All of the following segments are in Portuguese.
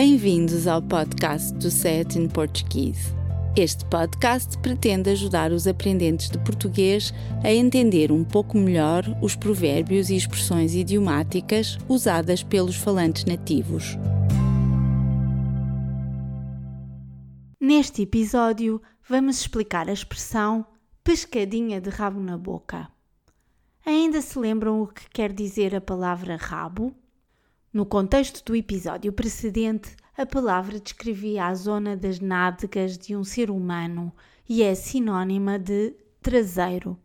Bem-vindos ao podcast do Set in Portuguese. Este podcast pretende ajudar os aprendentes de português a entender um pouco melhor os provérbios e expressões idiomáticas usadas pelos falantes nativos. Neste episódio, vamos explicar a expressão pescadinha de rabo na boca. Ainda se lembram o que quer dizer a palavra rabo? No contexto do episódio precedente, a palavra descrevia a zona das nádegas de um ser humano e é sinônima de traseiro.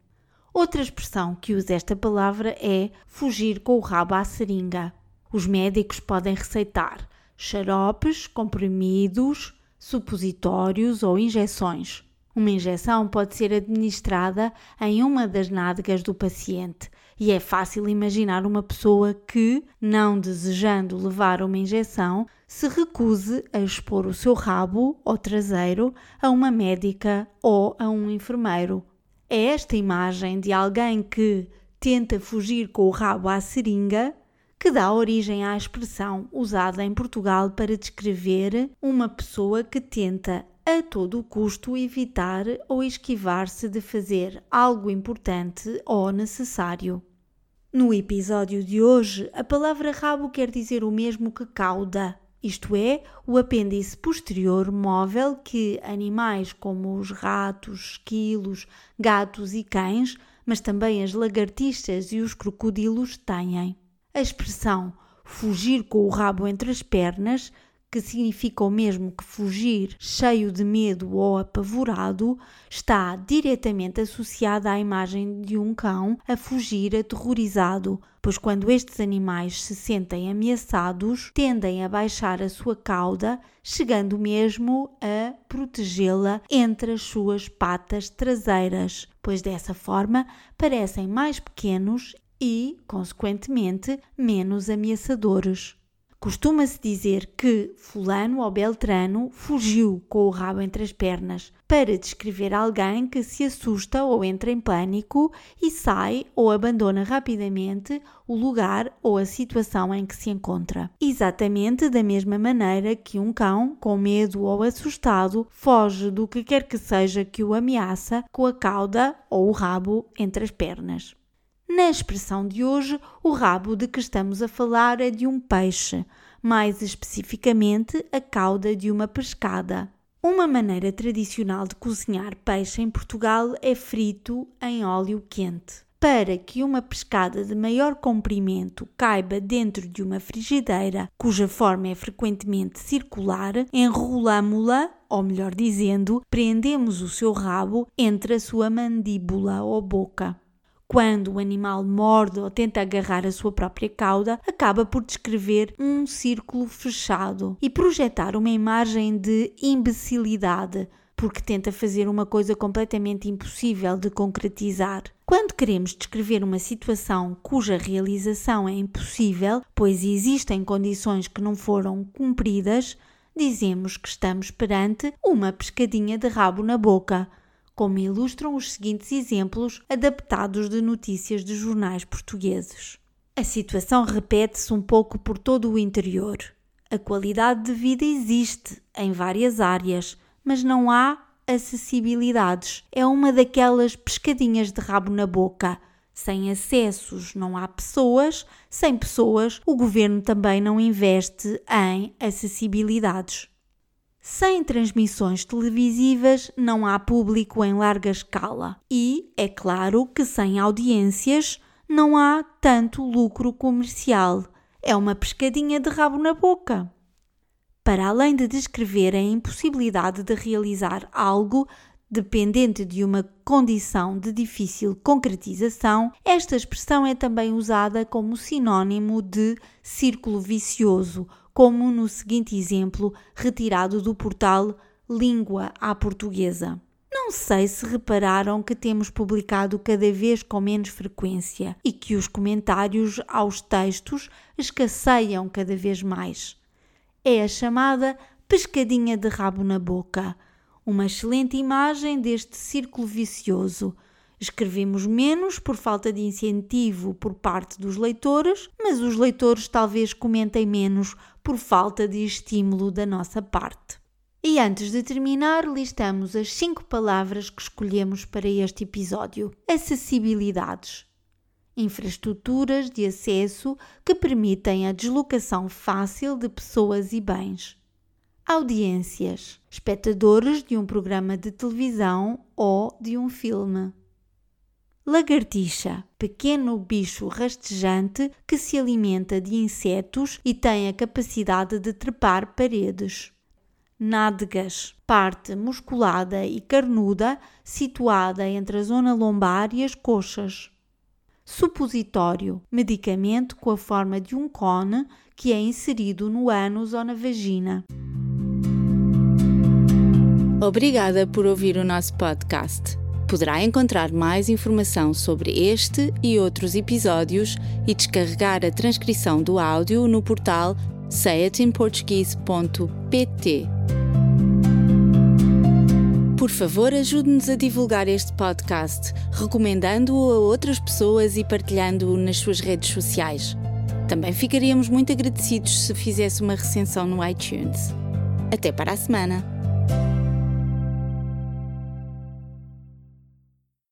Outra expressão que usa esta palavra é fugir com o rabo à seringa. Os médicos podem receitar xaropes, comprimidos, supositórios ou injeções. Uma injeção pode ser administrada em uma das nádegas do paciente e é fácil imaginar uma pessoa que, não desejando levar uma injeção, se recuse a expor o seu rabo ou traseiro a uma médica ou a um enfermeiro. É esta imagem de alguém que tenta fugir com o rabo à seringa que dá origem à expressão usada em Portugal para descrever uma pessoa que tenta a todo custo evitar ou esquivar-se de fazer algo importante ou necessário. No episódio de hoje, a palavra rabo quer dizer o mesmo que cauda, isto é, o apêndice posterior móvel que animais como os ratos, esquilos, gatos e cães, mas também as lagartixas e os crocodilos têm. A expressão fugir com o rabo entre as pernas que significa o mesmo que fugir cheio de medo ou apavorado, está diretamente associada à imagem de um cão a fugir aterrorizado, pois quando estes animais se sentem ameaçados, tendem a baixar a sua cauda, chegando mesmo a protegê-la entre as suas patas traseiras, pois dessa forma parecem mais pequenos e, consequentemente, menos ameaçadores. Costuma-se dizer que Fulano ou Beltrano fugiu com o rabo entre as pernas para descrever alguém que se assusta ou entra em pânico e sai ou abandona rapidamente o lugar ou a situação em que se encontra. Exatamente da mesma maneira que um cão, com medo ou assustado, foge do que quer que seja que o ameaça com a cauda ou o rabo entre as pernas. Na expressão de hoje, o rabo de que estamos a falar é de um peixe, mais especificamente a cauda de uma pescada. Uma maneira tradicional de cozinhar peixe em Portugal é frito em óleo quente. Para que uma pescada de maior comprimento caiba dentro de uma frigideira, cuja forma é frequentemente circular, enrolamo-la, ou melhor dizendo, prendemos o seu rabo entre a sua mandíbula ou boca quando o animal morde ou tenta agarrar a sua própria cauda, acaba por descrever um círculo fechado e projetar uma imagem de imbecilidade, porque tenta fazer uma coisa completamente impossível de concretizar. Quando queremos descrever uma situação cuja realização é impossível, pois existem condições que não foram cumpridas, dizemos que estamos perante uma pescadinha de rabo na boca como ilustram os seguintes exemplos adaptados de notícias de jornais portugueses. A situação repete-se um pouco por todo o interior. A qualidade de vida existe em várias áreas, mas não há acessibilidades. É uma daquelas pescadinhas de rabo na boca. Sem acessos não há pessoas, sem pessoas o governo também não investe em acessibilidades. Sem transmissões televisivas não há público em larga escala e, é claro, que sem audiências não há tanto lucro comercial. É uma pescadinha de rabo na boca. Para além de descrever a impossibilidade de realizar algo dependente de uma condição de difícil concretização, esta expressão é também usada como sinônimo de círculo vicioso como no seguinte exemplo retirado do portal Língua à Portuguesa. Não sei se repararam que temos publicado cada vez com menos frequência e que os comentários aos textos escasseiam cada vez mais. É a chamada pescadinha de rabo na boca, uma excelente imagem deste círculo vicioso. Escrevemos menos por falta de incentivo por parte dos leitores, mas os leitores talvez comentem menos por falta de estímulo da nossa parte. E antes de terminar, listamos as cinco palavras que escolhemos para este episódio: acessibilidades. Infraestruturas de acesso que permitem a deslocação fácil de pessoas e bens. Audiências, espectadores de um programa de televisão ou de um filme. Lagartixa, pequeno bicho rastejante que se alimenta de insetos e tem a capacidade de trepar paredes nádegas, parte musculada e carnuda situada entre a zona lombar e as coxas. Supositório, medicamento com a forma de um cone que é inserido no ânus ou na vagina. Obrigada por ouvir o nosso podcast. Poderá encontrar mais informação sobre este e outros episódios e descarregar a transcrição do áudio no portal sayatinportuguese.pt. Por favor, ajude-nos a divulgar este podcast, recomendando-o a outras pessoas e partilhando-o nas suas redes sociais. Também ficaríamos muito agradecidos se fizesse uma recensão no iTunes. Até para a semana!